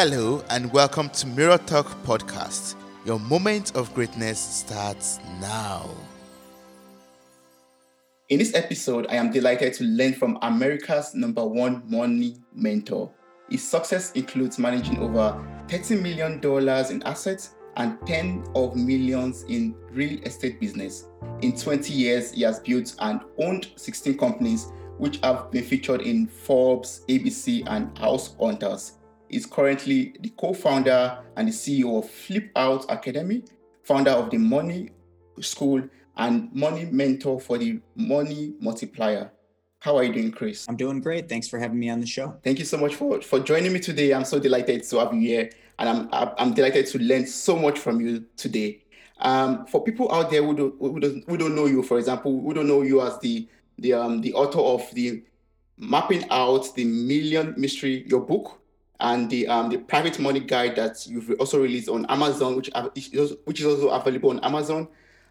Hello, and welcome to Mirror Talk Podcast. Your moment of greatness starts now. In this episode, I am delighted to learn from America's number one money mentor. His success includes managing over $30 million in assets and 10 of millions in real estate business. In 20 years, he has built and owned 16 companies which have been featured in Forbes, ABC, and House Hunters. He's currently the co-founder and the CEO of Flip Out Academy, founder of the Money School, and money mentor for the Money Multiplier. How are you doing, Chris? I'm doing great. Thanks for having me on the show. Thank you so much for, for joining me today. I'm so delighted to have you here, and I'm I'm delighted to learn so much from you today. Um, for people out there who don't, who don't who don't know you, for example, who don't know you as the the um the author of the mapping out the millionaire mystery your book and the um the private money guide that you've also released on Amazon, which which is also available on Amazon,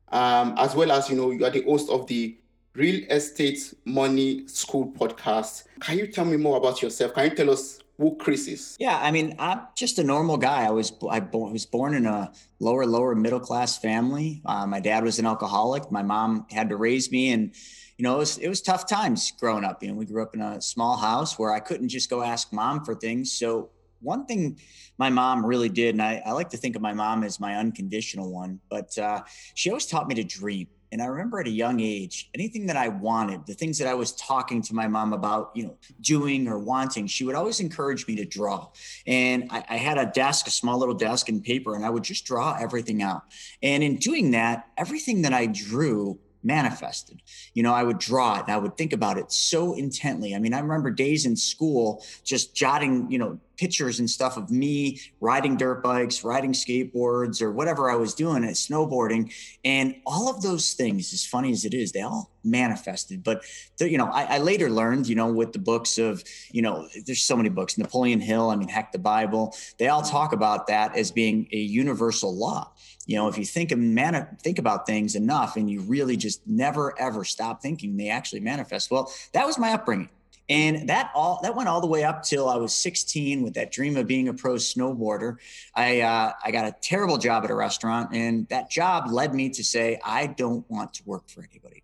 um, as well as you know you are the host of the Real Estate Money School podcast. Can you tell me more about yourself? Can you tell us who Chris is? Yeah, I mean, I'm just a normal guy. I was I was born in a lower lower middle class family. Uh, my dad was an alcoholic. My mom had to raise me, and you know, it was it was tough times growing up. You know, we grew up in a small house where I couldn't just go ask mom for things. So one thing my mom really did, and I, I like to think of my mom as my unconditional one, but uh, she always taught me to dream. And I remember at a young age, anything that I wanted, the things that I was talking to my mom about, you know, doing or wanting, she would always encourage me to draw. And I, I, had a desk, a small little desk and paper, and I would just draw everything out. And in doing that, everything that I drew manifested. You know, I would draw it and I would think about it so intently. I mean, I remember days in school just jotting, you know, pictures and stuff of me riding dirt bikes, riding skateboards, or whatever I was doing at snowboarding. And all of those things, as funny as it is, they all manifested. But, you know, I, I later learned, you know, with the books of, you know, there's so many books, Napoleon Hill, I mean, heck, the Bible, they all talk about that as being a universal law. You know, if you think of man, think about things enough and you really just never ever stop thinking, they actually manifest. Well, that was my upbringing. And that all that went all the way up till I was 16 with that dream of being a pro snowboarder. I uh, I got a terrible job at a restaurant, and that job led me to say I don't want to work for anybody.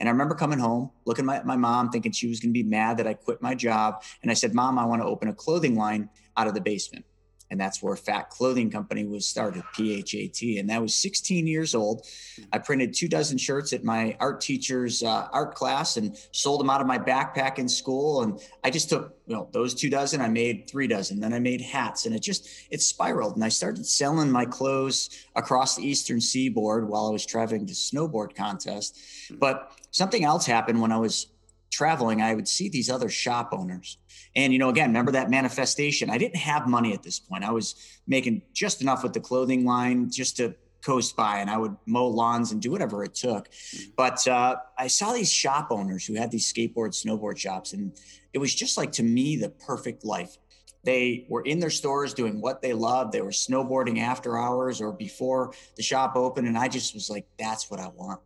And I remember coming home, looking at my, my mom, thinking she was going to be mad that I quit my job. And I said, Mom, I want to open a clothing line out of the basement and that's where Fat Clothing Company was started, PHAT. And that was 16 years old. I printed two dozen shirts at my art teacher's uh, art class and sold them out of my backpack in school. And I just took, you know, those two dozen. I made three dozen. Then I made hats, and it just it spiraled. And I started selling my clothes across the Eastern Seaboard while I was traveling to snowboard contest. But something else happened when I was traveling. I would see these other shop owners and, you know, again, remember that manifestation. I didn't have money at this point. I was making just enough with the clothing line just to coast by and I would mow lawns and do whatever it took. Mm-hmm. But uh, I saw these shop owners who had these skateboard, snowboard shops, and it was just like to me the perfect life. They were in their stores doing what they loved. They were snowboarding after hours or before the shop opened. And I just was like, that's what I want.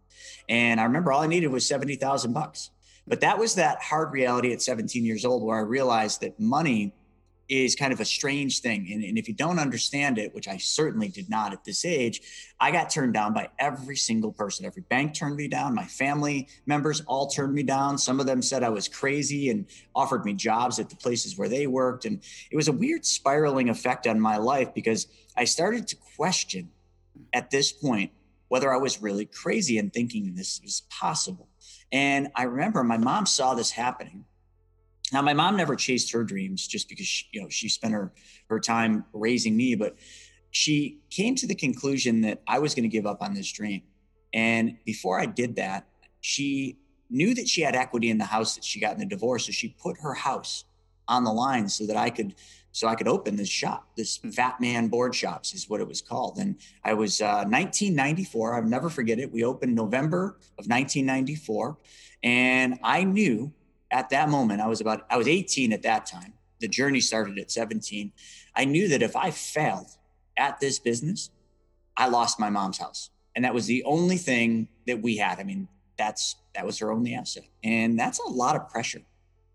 And I remember all I needed was 70,000 bucks. But that was that hard reality at 17 years old where I realized that money is kind of a strange thing. And, and, if you don't understand it, which I certainly did not at this age, I got turned down by every single person. Every bank turned me down. My family members all turned me down. Some of them said I was crazy and offered me jobs at the places where they worked. And it was a weird spiraling effect on my life because I started to question at this point whether I was really crazy and thinking this was possible. And I remember my mom saw this happening. Now, my mom never chased her dreams just because she, you know she spent her her time raising me, but she came to the conclusion that I was going to give up on this dream. And before I did that, she knew that she had equity in the house that she got in the divorce, so she put her house on the line so that I could so I could open this shop. This. Fat Man Board Shops is what it was called. And I was uh, 1994. I'll never forget it. We opened November of 1994, and I knew at that moment I was about I was 18 at that time. The journey started at 17. I knew that if I failed at this business, I lost my mom's house, and that was the only thing that we had. I mean, that's that was her only asset, and that's a lot of pressure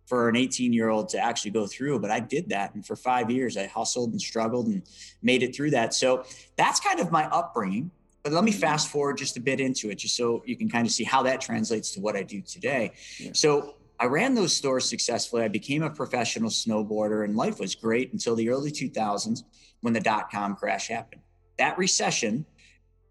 for an 18 year old to actually go through, but I did that. And for five years, I hustled and struggled and made it through that. So that's kind of my upbringing. But let me mm-hmm. fast forward just a bit into it, just so you can kind of see how that translates to what I do today. Yeah. So I ran those stores successfully. I became a professional snowboarder, and life was great until the early 2000s when the dot com crash happened. That recession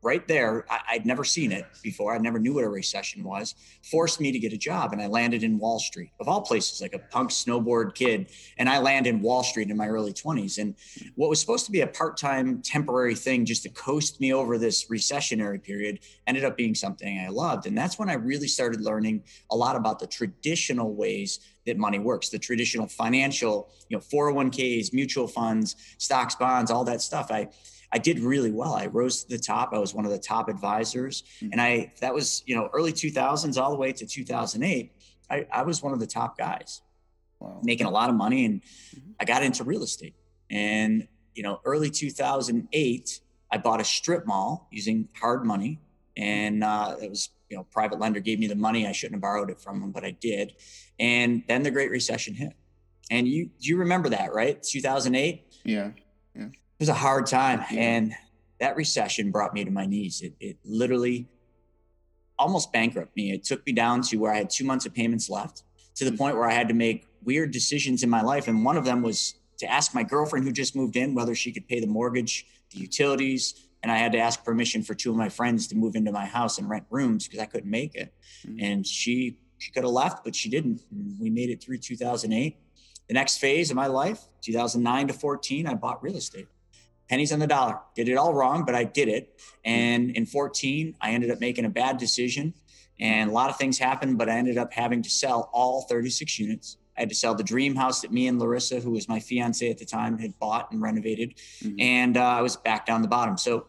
right there, I, would never seen it before. I never knew what a recession was, forced me to get a job. And I landed in Wall Street, of all places, like a punk snowboard kid. And I landed in Wall Street in my early 20s. And what was supposed to be a part time temporary thing just to coast me over this recessionary period ended up being something I loved. And that's when I really started learning a lot about the traditional ways that money works the traditional financial you know 401ks mutual funds stocks bonds all that stuff i I did really well. I rose to the top. I was one of the top advisors. Mm-hmm. And I, that was, you know, early 2000s all the way to 2008. I, I was one of the top guys wow. making a lot of money. And mm-hmm. I got into real estate. And, you know, early 2008, I bought a strip mall using hard money. And uh, it was, you know, private lender gave me the money. I shouldn't have borrowed it from them, but I did. And then the Great Recession hit. And you, you remember that, right? 2008? Yeah. Yeah was a hard time. And that recession brought me to my knees. It, it literally almost bankrupted me. It took me down to where I had two months of payments left to the mm. point where I had to make weird decisions in my life. And one of them was to ask my girlfriend who just moved in whether she could pay the mortgage, the utilities. And I had to ask permission for two of my friends to move into my house and rent rooms because I couldn't make it. Mm-hmm. And she she could have left, but she didn't. And we made it through 2008. The next phase of my life, 2009 to 14, I bought real estate pennies on the dollar. Did it all wrong, but I did it. And in 14, I ended up making a bad decision. And a lot of things happened, but I ended up having to sell all 36 units. I had to sell the dream house that me and Larissa, who was my fiance at the time, had bought and renovated. Mm-hmm. And uh, I was back down the bottom. So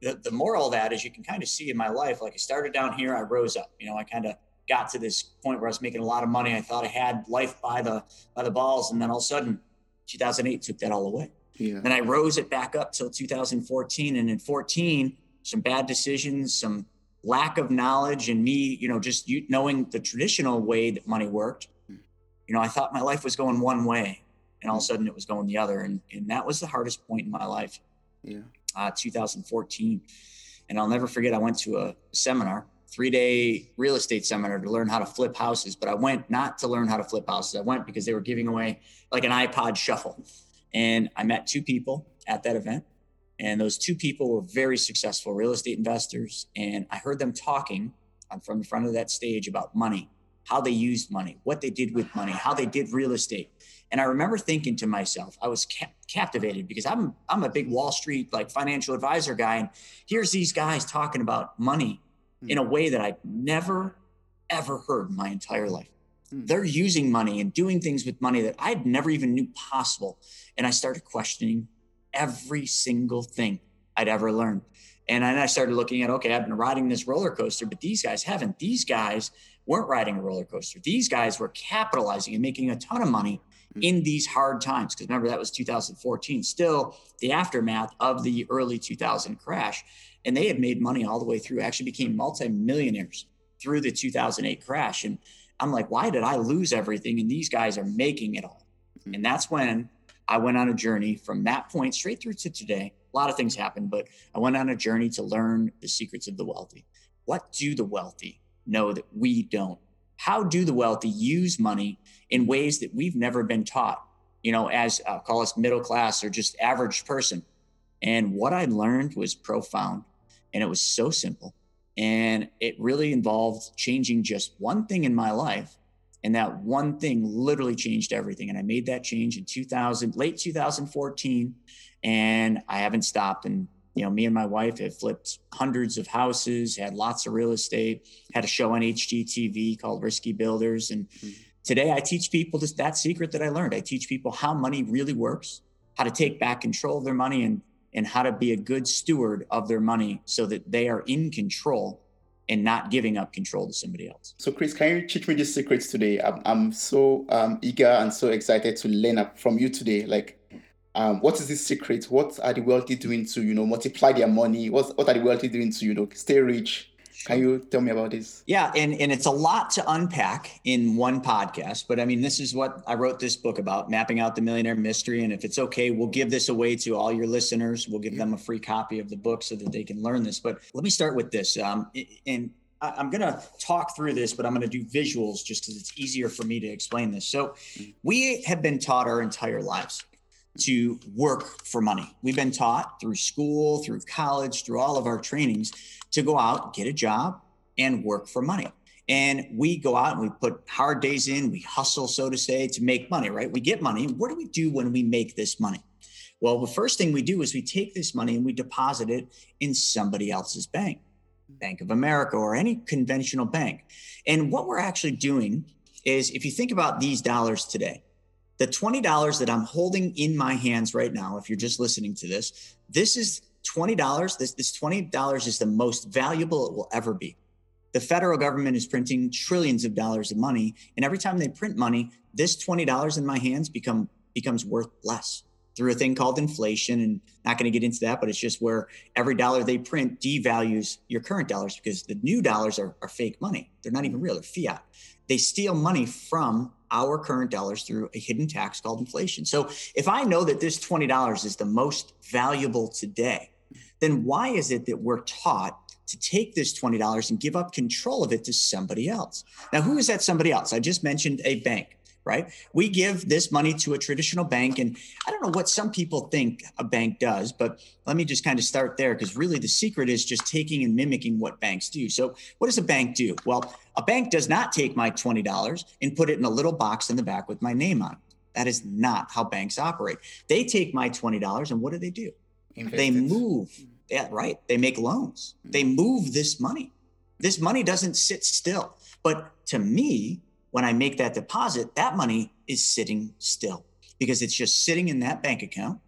the, the moral of that is you can kind of see in my life, like I started down here, I rose up. You know, I kind of got to this point where I was making a lot of money. I thought I had life by the by the balls, and then all of a sudden, 2008 took that all away. Yeah. Then I rose it back up till 2014. And in 14, some bad decisions, some lack of knowledge, and me, you know, just you, knowing the traditional way that money worked. You know, I thought my life was going one way, and all of a sudden it was going the other. And, and that was the hardest point in my life. Yeah. Uh, 2014. And I'll never forget, I went to a seminar, three day real estate seminar to learn how to flip houses. But I went not to learn how to flip houses. I went because they were giving away like an iPod shuffle. And I met two people at that event. And those two people were very successful real estate investors. And I heard them talking from the front of that stage about money, how they used money, what they did with money, how they did real estate. And I remember thinking to myself, I was ca- captivated because I'm I'm a big Wall Street like financial advisor guy, and here's these guys talking about money hmm. in a way that I've never ever heard in my entire life. Hmm. They're using money and doing things with money that I'd never even knew possible. And I started questioning every single thing I'd ever learned. And then I started looking at, okay, I've been riding this roller coaster, but these guys haven't. These guys weren't riding a roller coaster. These guys were capitalizing and making a ton of money hmm. in these hard times. Because remember, that was 2014, still the aftermath of the early 2000 crash. And they had made money all the way through, actually became multimillionaires through the 2008 crash. And I'm like, why did I lose everything? And these guys are making it all. Mm-hmm. And that's when I went on a journey from that point straight through to today. A lot of things happened, but I went on a journey to learn the secrets of the wealthy. What do the wealthy know that we don't? How do the wealthy use money in ways that we've never been taught, you know, as uh, call us middle class or just average person? And what I learned was profound and it was so simple. And it really involved changing just one thing in my life. And that one thing literally changed everything. And I made that change in 2000, late 2014. And I haven't stopped. And, you know, me and my wife have flipped hundreds of houses, had lots of real estate, had a show on HGTV called Risky Builders. And mm-hmm. today I teach people just that secret that I learned. I teach people how money really works, how to take back control of their money and and how to be a good steward of their money so that they are in control and not giving up control to somebody else. So, Chris, can you teach me the secrets today? I'm, I'm so um, eager and so excited to learn from you today. Like, um, what is this secret? What are the wealthy doing to, you know, multiply their money? What, what are the wealthy doing to, you know, stay rich Can you tell me about this? Yeah, and, and it's a lot to unpack in one podcast. But I mean, this is what I wrote this book about mapping out the millionaire mystery. And if it's okay, we'll give this away to all your listeners. We'll give them a free copy of the book so that they can learn this. But let me start with this. Um, and I'm going to talk through this, but I'm going to do visuals just because it's easier for me to explain this. So, we have been taught our entire lives to work for money. We've been taught through school, through college, through all of our trainings to go out, get a job, and work for money. And we go out and we put hard days in, we hustle, so to say, to make money, right? We get money. What do we do when we make this money? Well, the first thing we do is we take this money and we deposit it in somebody else's bank, Bank of America or any conventional bank. And what we're actually doing is if you think about these dollars today, the $20 that I'm holding in my hands right now, if you're just listening to this, this is $20. This, this $20 is the most valuable it will ever be. The federal government is printing trillions of dollars of money. And every time they print money, this $20 in my hands become becomes worth less through a thing called inflation. And not going to get into that, but it's just where every dollar they print devalues your current dollars because the new dollars are, are fake money. They're not even real, they're fiat. They steal money from our current dollars through a hidden tax called inflation. So if I know that this $20 is the most valuable today, then why is it that we're taught to take this $20 and give up control of it to somebody else? Now, who is that somebody else? I just mentioned a bank, right? We give this money to a traditional bank. And I don't know what some people think a bank does, but let me just kind of start there because really the secret is just taking and mimicking what banks do. So, what does a bank do? Well, a bank does not take my $20 and put it in a little box in the back with my name on it. That is not how banks operate. They take my $20 and what do they do? They move. Yeah, right. They make loans. They mm-hmm. move this money. This money doesn't sit still. But to me, when I make that deposit, that money is sitting still because it's just sitting in that bank account.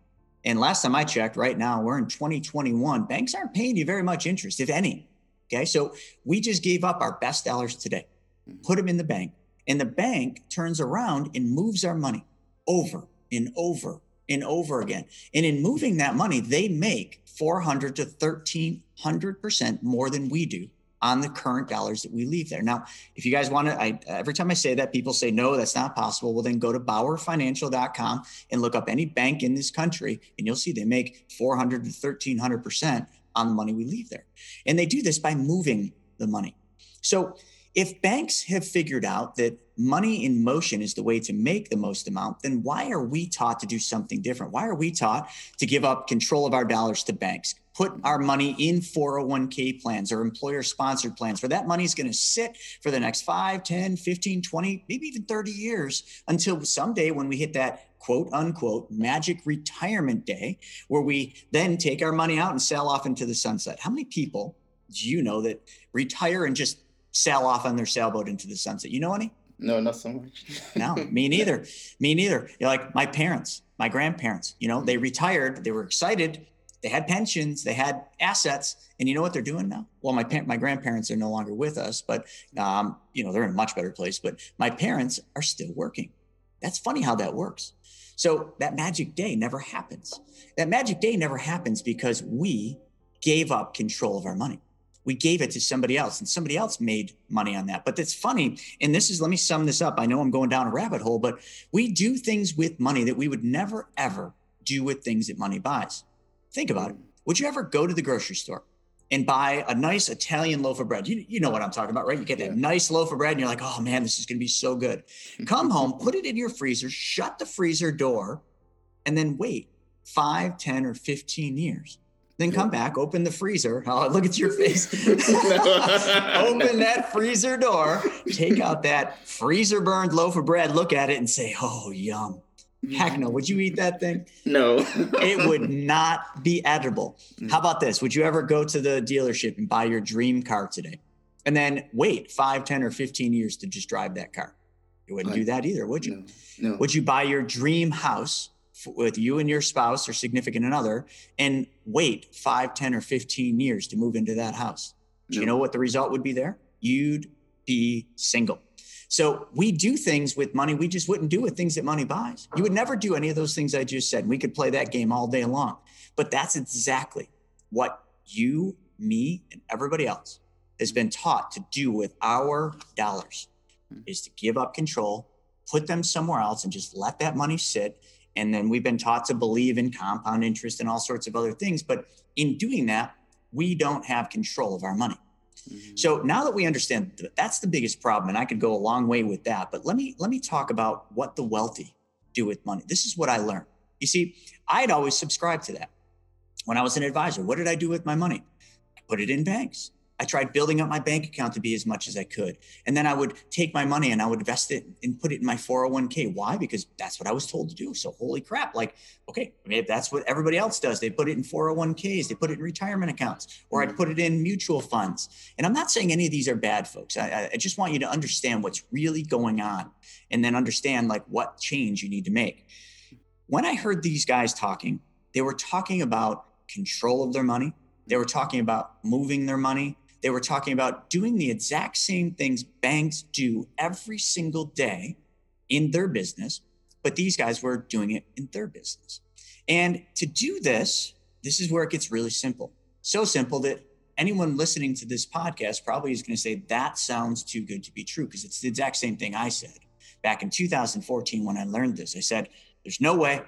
And last time I checked, right now we're in 2021, banks aren't paying you very much interest, if any. Okay. So we just gave up our best dollars today, mm-hmm. put them in the bank, and the bank turns around and moves our money over and over and over again. And in moving that money, they make 400 to 1300% more than we do on the current dollars that we leave there. Now, if you guys want to, I, every time I say that, people say, no, that's not possible. Well, then go to bauerfinancial.com and look up any bank in this country, and you'll see they make 400 to 1300% on the money we leave there. And they do this by moving the money. So if banks have figured out that money in motion is the way to make the most amount, then why are we taught to do something different? Why are we taught to give up control of our dollars to banks? Put our money in 401k plans or employer sponsored plans where that money is going to sit for the next 5, 10, 15, 20, maybe even 30 years until someday when we hit that quote unquote magic retirement day where we then take our money out and sail off into the sunset. How many people do you know that retire and just sail off on their sailboat into the sunset. You know any? No, not so much. no, me neither. Me neither. You're like my parents, my grandparents, you know, they retired, they were excited, they had pensions, they had assets, and you know what they're doing now? Well, my my grandparents are no longer with us, but um, you know, they're in a much better place, but my parents are still working. That's funny how that works. So that magic day never happens. That magic day never happens because we gave up control of our money we gave it to somebody else and somebody else made money on that. But that's funny. And this is, let me sum this up. I know I'm going down a rabbit hole, but we do things with money that we would never, ever do with things that money buys. Think about it. Would you ever go to the grocery store and buy a nice Italian loaf of bread? You, you know what I'm talking about, right? You get that yeah. nice loaf of bread and you're like, oh man, this is going to be so good. Come home, put it in your freezer, shut the freezer door, and then wait five, 10, or 15 years then come back, open the freezer. Oh, look at your face. open that freezer door, take out that freezer burned loaf of bread, look at it and say, oh, yum. Heck no. Would you eat that thing? No. it would not be edible. Mm. How about this? Would you ever go to the dealership and buy your dream car today? And then wait five, 10, or 15 years to just drive that car? You wouldn't do that either, would you? No. no. Would you buy your dream house with you and your spouse or significant another and wait 5 10 or 15 years to move into that house. Do you know what the result would be there? You'd be single. So we do things with money we just wouldn't do with things that money buys. You would never do any of those things i just said. We could play that game all day long. But that's exactly what you me and everybody else has been taught to do with our dollars mm. is to give up control, put them somewhere else, and just let that money sit. And then we've been taught to believe in compound interest and all sorts of other things. But in doing that, we don't have control of our money. Mm-hmm. So now that we understand that that's the biggest problem, and I could go a long way with that, but let me let me talk about what the wealthy do with money. This is what I learned. You see, I had always subscribed to that. When I was an advisor, what did I do with my money? I put it in banks. I tried building up my bank account to be as much as I could. And then I would take my money and I would invest it and put it in my 401k. Why? Because that's what I was told to do. So holy crap. Like, okay, maybe that's what everybody else does. They put it in 401ks, they put it in retirement accounts, or I'd put it in mutual funds. And I'm not saying any of these are bad, folks. I, I just want you to understand what's really going on and then understand like what change you need to make. When I heard these guys talking, they were talking about control of their money. They were talking about moving their money they were talking about doing the exact same things banks do every single day in their business, but these guys were doing it in their business. And to do this, this is where it gets really simple. So simple that anyone listening to this podcast probably is going to say, that sounds too good to be true, because it's the exact same thing I said back in 2014 when I learned this. I said, there's no way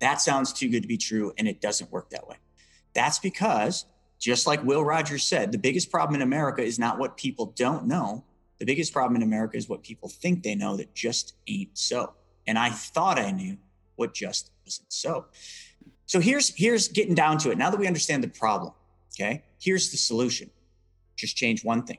that sounds too good to be true, and it doesn't work that way. That's because just like Will Rogers said, the biggest problem in America is not what people don't know. The biggest problem in America is what people think they know that just ain't so. And I thought I knew what just wasn't so. So here's here's getting down to it. Now that we understand the problem, okay? Here's the solution. Just change one thing.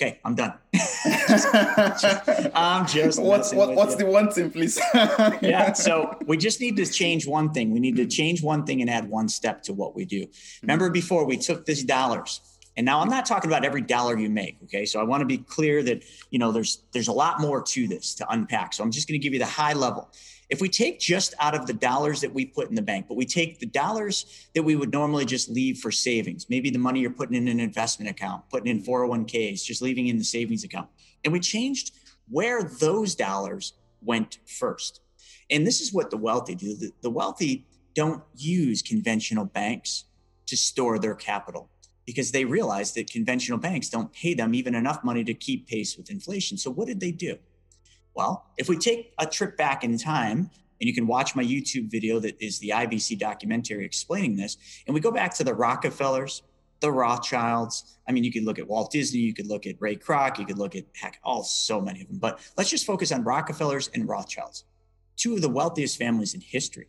Okay, I'm done. just, just, I'm just. What's what, what's you. the one thing, please? yeah. So we just need to change one thing. We need to change one thing and add one step to what we do. Hmm. Remember before we took these dollars, and now I'm not talking about every dollar you make. Okay, so I want to be clear that you know there's there's a lot more to this to unpack. So I'm just going to give you the high level. If we take just out of the dollars that we put in the bank, but we take the dollars that we would normally just leave for savings, maybe the money you're putting in an investment account, putting in 401ks, just leaving in the savings account, and we changed where those dollars went first. And this is what the wealthy do. The, the wealthy don't use conventional banks to store their capital because they realize that conventional banks don't pay them even enough money to keep pace with inflation. So what did they do? Well, if we take a trip back in time, and you can watch my YouTube video that is the IBC documentary explaining this, and we go back to the Rockefellers, the Rothschilds. I mean, you could look at Walt Disney, you could look at Ray Kroc, you could look at heck, all so many of them. But let's just focus on Rockefellers and Rothschilds, two of the wealthiest families in history.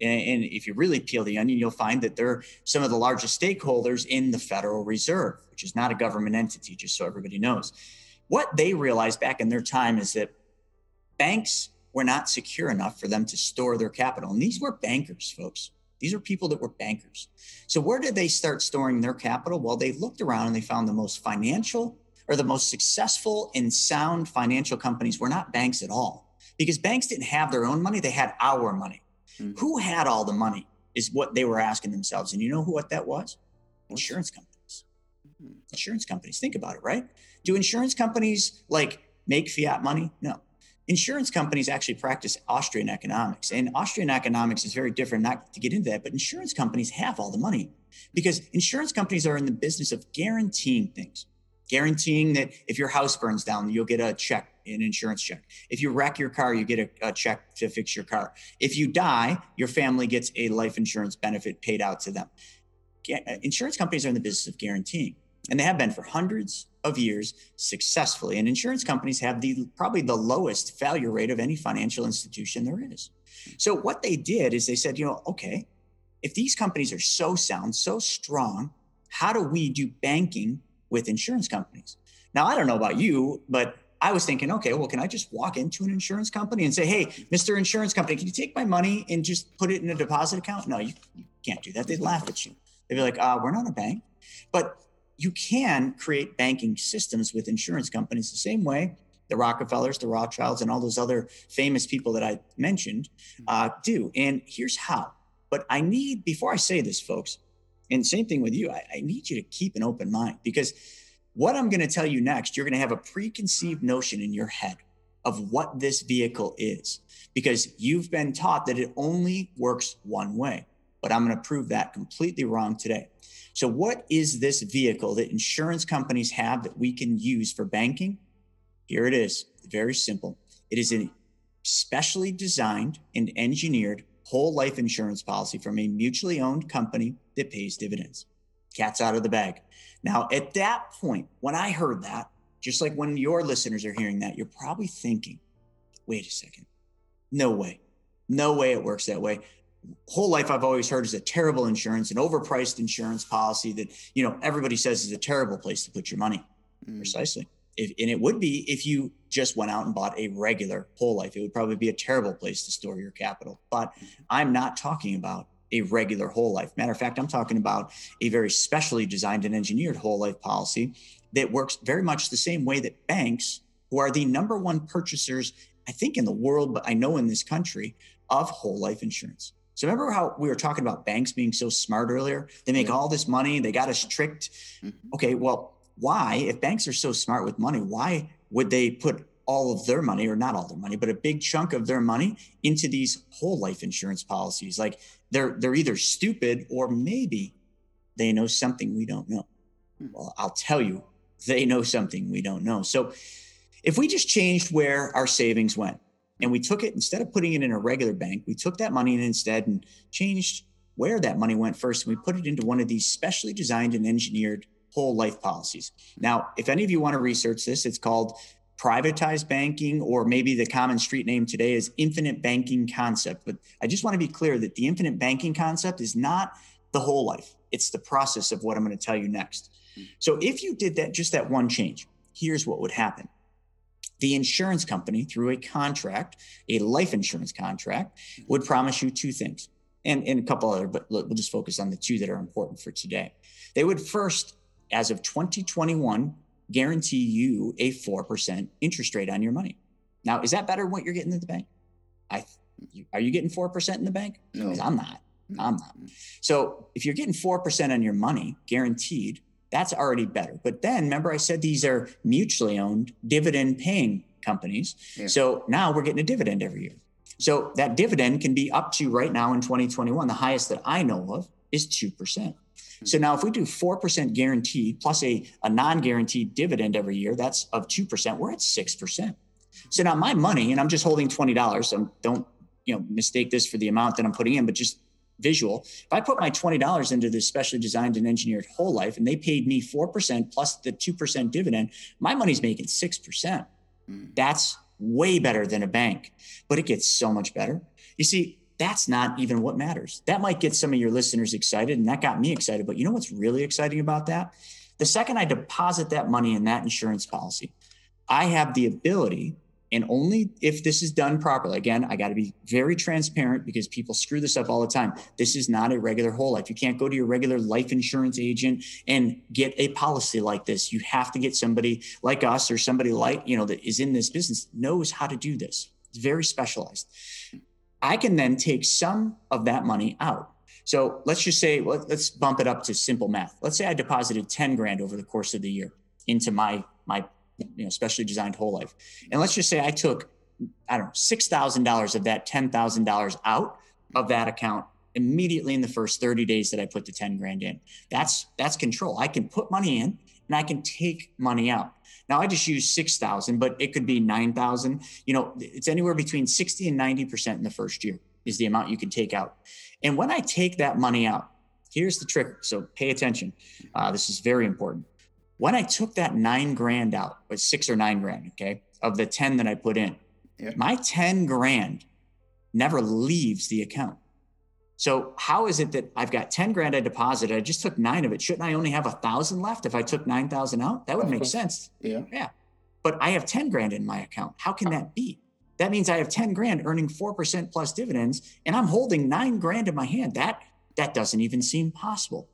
And, and if you really peel the onion, you'll find that they're some of the largest stakeholders in the Federal Reserve, which is not a government entity, just so everybody knows. What they realized back in their time is that banks were not secure enough for them to store their capital. And these were bankers, folks. These are people that were bankers. So where did they start storing their capital? Well, they looked around and they found the most financial or the most successful and sound financial companies were not banks at all because banks didn't have their own money, they had our money. Mm-hmm. Who had all the money is what they were asking themselves. And you know who what that was? Insurance companies. Mm-hmm. Insurance companies. Think about it, right? Do insurance companies like make fiat money? No insurance companies actually practice Austrian economics. And Austrian economics is very different, not to get into that, but insurance companies have all the money because insurance companies are in the business of guaranteeing things, guaranteeing that if your house burns down, you'll get a check, an insurance check. If you wreck your car, you get a, a check to fix your car. If you die, your family gets a life insurance benefit paid out to them. Insurance companies are in the business of guaranteeing, and they have been for hundreds of years successfully. And insurance companies have the probably the lowest failure rate of any financial institution there is. So what they did is they said, you know, okay, if these companies are so sound, so strong, how do we do banking with insurance companies? Now, I don't know about you, but I was thinking, okay, well, can I just walk into an insurance company and say, hey, Mr. Insurance Company, can you take my money and just put it in a deposit account? No, you, you can't do that. They'd laugh at you. They'd be like, uh, we're not a bank. But you can create banking systems with insurance companies the same way the Rockefellers, the Rothschilds, and all those other famous people that I mentioned uh, do. And here's how. But I need, before I say this, folks, and same thing with you, I, I need you to keep an open mind because what I'm going to tell you next, you're going to have a preconceived notion in your head of what this vehicle is because you've been taught that it only works one way. but I'm going to prove that completely wrong today. So, what is this vehicle that insurance companies have that we can use for banking? Here it is. Very simple. It is a specially designed and engineered whole life insurance policy from a mutually owned company that pays dividends. Cat's out of the bag. Now, at that point, when I heard that, just like when your listeners are hearing that, you're probably thinking, wait a second, no way. No way it works that way. Whole life I've always heard is a terrible insurance, an overpriced insurance policy that, you know, everybody says is a terrible place to put your money. Mm. Precisely. If, and it would be if you just went out and bought a regular whole life. It would probably be a terrible place to store your capital. But. I'm not talking about a regular whole life. Matter of fact, I'm talking about a very specially designed and engineered whole life policy that works very much the same way that banks, who are the number one purchasers, I think, in the world, but I know in this country, of whole life insurance. So remember how we were talking about banks being so smart earlier? They make yeah. all this money, they got us tricked. Mm-hmm. Okay, well, why, if banks are so smart with money, why would they put all of their money, or not all their money, but a big chunk of their money into these whole life insurance policies? Like they're they're either stupid or maybe they know something we don't know. Hmm. Well, I'll tell you, they know something we don't know. So if we just changed where our savings went and we took it instead of putting it in a regular bank, we took that money and instead and changed where that money went first and we put it into one of these specially designed and engineered whole life policies. Now, if any of you want to research this, it's called privatized banking, or maybe the common street name today is infinite banking concept. But I just want to be clear that the infinite banking concept is not the whole life, it's the process of what I'm going to tell you next. Hmm. So if you did that, just that one change, here's what would happen. The insurance company, through a contract, a life insurance contract, would promise you two things and, and a couple other, but we'll just focus on the two that are important for today. They would first, as of 2021, guarantee you a 4% interest rate on your money. Now, is that better than what you're getting at the bank? I, are you getting 4% in the bank? No. I'm not. I'm not. So if you're getting 4% on your money guaranteed, that's already better. But then remember, I said these are mutually owned, dividend paying companies. Yeah. So now we're getting a dividend every year. So that dividend can be up to right now in 2021, the highest that I know of is 2%. Hmm. So now if we do 4% guaranteed plus a, a non-guaranteed dividend every year, that's of 2%, we're at 6%. So now my money, and I'm just holding $20, so don't you know mistake this for the amount that I'm putting in, but just visual. If I put my $20 into this specially designed and engineered whole life and they paid me 4% plus the 2% dividend, my money's making 6%. Mm. That's way better than a bank, but it gets so much better. You see, that's not even what matters. That might get some of your listeners excited, and that got me excited. But you know what's really exciting about that? The second I deposit that money in that insurance policy, I have the ability, and only if this is done properly. Again, I got to be very transparent because people screw this up all the time. This is not a regular whole life. You can't go to your regular life insurance agent and get a policy like this. You have to get somebody like us or somebody like, you know, that is in this business, knows how to do this. It's very specialized. I can then take some of that money out. So let's just say, let's bump it up to simple math. Let's say I deposited 10 grand over the course of the year into my, my, you know, specially designed whole life. And let's just say I took, I don't know, $6,000 of that $10,000 out of that account immediately in the first 30 days that I put the 10 grand in. That's, that's control. I can put money in and I can take money out. Now I just use 6,000, but it could be 9,000. You know, it's anywhere between 60 and 90% in the first year is the amount you can take out. And when I take that money out, here's the trick. So pay attention. Uh, this is very important. When I took that nine grand out, was six or nine grand, okay, of the 10 that I put in, yeah. my 10 grand never leaves the account. So how is it that I've got 10 grand I deposited? I just took nine of it. Shouldn't I only have a thousand left if I took 9,000 out? That would make sense. Yeah. Yeah. But I have 10 grand in my account. How can that be? That means I have 10 grand earning 4% plus dividends and I'm holding nine grand in my hand. That, that doesn't even seem possible.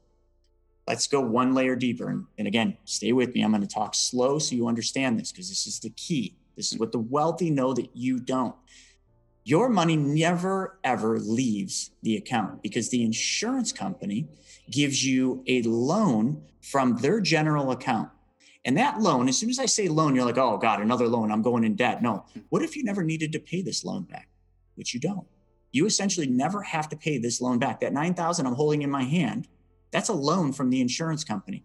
Let's go one layer deeper. And, and again, stay with me. I'm going to talk slow so you understand this because this is the key. This is what the wealthy know that you don't your money never ever leaves the account because the insurance company gives you a loan from their general account. And that loan, as soon as I say loan, you're like, oh God, another loan, I'm going in debt. No. What if you never needed to pay this loan back, which you don't? you essentially never have to pay this loan back. That 9,000 I'm holding in my hand, that's a loan from the insurance company.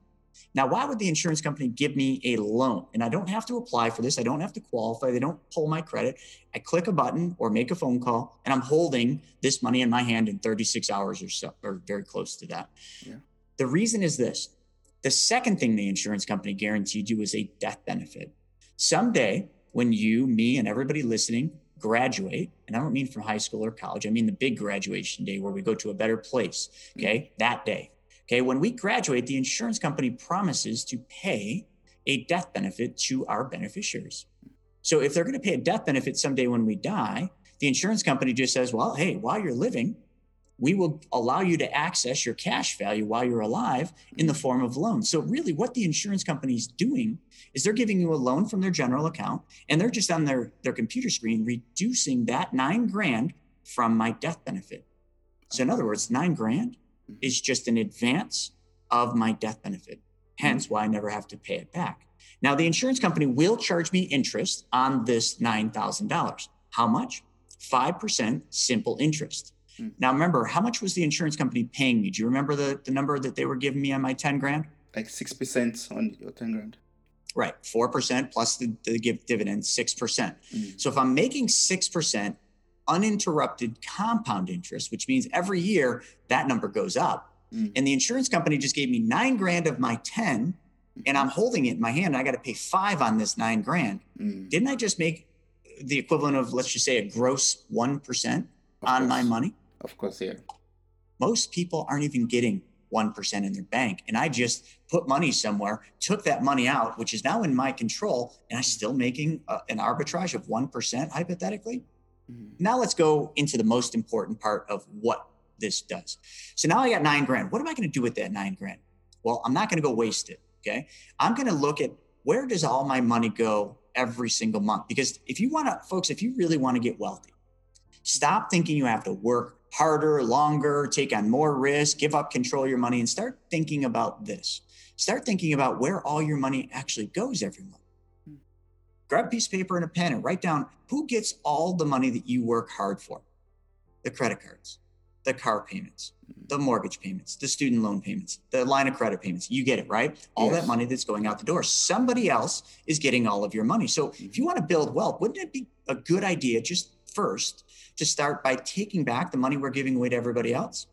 Now, why would the insurance company give me a loan? And I don't have to apply for this. I don't have to qualify. They don't pull my credit. I click a button or make a phone call, and I'm holding this money in my hand in 36 hours or so, or very close to that. Yeah. The reason is this the second thing the insurance company guaranteed you is a death benefit. Someday, when you, me, and everybody listening graduate, and I don't mean from high school or college, I mean the big graduation day where we go to a better place, mm-hmm. okay, that day Okay, when we graduate, the insurance company promises to pay a death benefit to our beneficiaries. So if they're going to pay a death benefit someday when we die, the insurance company just says, well, hey, while you're living, we will allow you to access your cash value while you're alive in the form of loans. So, really, what the insurance company is doing is they're giving you a loan from their general account and they're just on their, their computer screen reducing that nine grand from my death benefit. So, in other words, nine grand Mm-hmm. Is just an advance of my death benefit. Hence why I never have to pay it back. Now, the insurance company will charge me interest on this $9,000. How much? 5% simple interest. Mm. Now, remember, how much was the insurance company paying me? Do you remember the, the number that they were giving me on my 10 grand? Like 6% on your 10 grand. Right. 4% plus the, the give dividend, 6%. Mm. So if I'm making 6%, uninterrupted compound interest, which means every year that number goes up. Mm. And the insurance company just gave me nine grand of my 10, and I'm holding it in my hand. I got to pay five on this nine grand. Mm. Didn't I just make the equivalent of, let's just say, a gross 1% on course. my money? Of course, yeah. Most people aren't even getting 1% in their bank. And I just put money somewhere, took that money out, which is now in my control, and I'm still making a, uh, an arbitrage of 1% hypothetically. Mm-hmm. Now let's go into the most important part of what this does. So now I got nine grand. What am I going to do with that nine grand? Well, I'm not going to go waste it. Okay. I'm going to look at where does all my money go every single month? Because if you want to, folks, if you really want to get wealthy, stop thinking you have to work harder, longer, take on more risk, give up control your money, and start thinking about this. Start thinking about where all your money actually goes every month grab a piece of paper and a pen and write down who gets all the money that you work hard for the credit cards, the car payments, mm. the mortgage payments, the student loan payments, the line of credit payments. You get it, right? All yes. that money that's going out the door. Somebody else is getting all of your money. So if mm-hmm. you want to build wealth, wouldn't it be a good idea just first to start by taking back the money we're giving away to everybody else?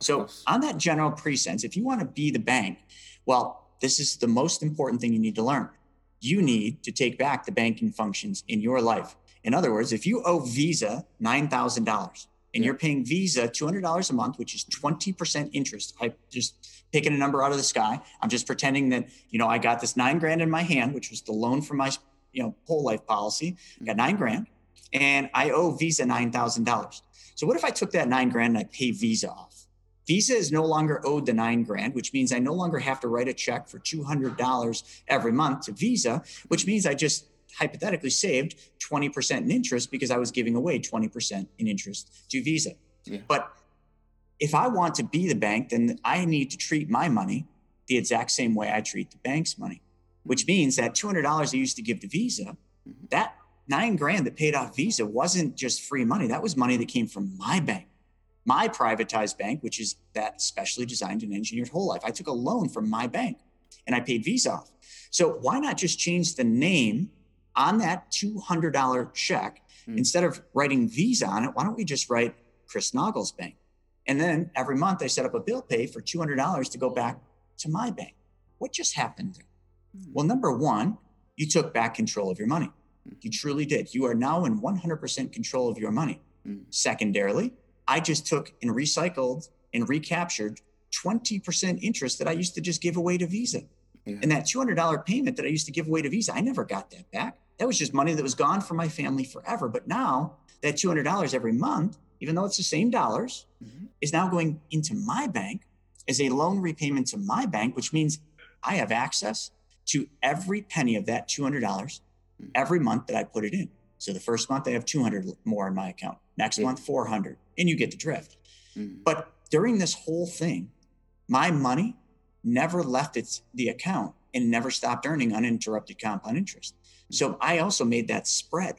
So, on that general presense, if you want to be the bank, well, this is the most important thing you need to learn you need to take back the banking functions in your life. In other words, if you owe Visa $9,000 and you're paying Visa $200 a month, which is 20% interest, I just picking a number out of the sky. I'm just pretending that, you know, I got this nine grand in my hand, which was the loan from my, you know, whole life policy. I got nine grand and I owe Visa $9,000. So what if I took that nine grand and I pay Visa off? Visa is no longer owed the nine grand, which means I no longer have to write a check for $200 every month to Visa, which means I just hypothetically saved 20% in interest because I was giving away 20% in interest to Visa. Yeah. But if I want to be the bank, then I need to treat my money the exact same way I treat the bank's money, which means that $200 I used to give to Visa, mm-hmm. that nine grand that paid off Visa wasn't just free money. That was money that came from my bank my privatized bank, which is that specially designed and engineered whole life. I took a loan from my bank and I paid Visa off. So why not just change the name on that $200 check? Mm. Instead of writing Visa on it, why don't we just write Chris Nagel's bank? And then every month I set up a bill pay for $200 to go back to my bank. What just happened there? Mm. Well, number one, you took back control of your money. Hmm. You truly did. You are now in 100% control of your money. Mm. Secondarily, I just took and recycled and recaptured 20% interest that I used to just give away to Visa. Yeah. And that $200 payment that I used to give away to Visa, I never got that back. That was just money that was gone from my family forever. But now that $200 every month, even though it's the same dollars, mm-hmm. is now going into my bank as a loan repayment to my bank, which means I have access to every penny of that $200 mm-hmm. every month that I put it in. So the first month I have 200 more in my account. Next yeah. month 400 and you get the drift. Mm-hmm. But during this whole thing, my money never left its the account and never stopped earning uninterrupted compound interest. So I also made that spread.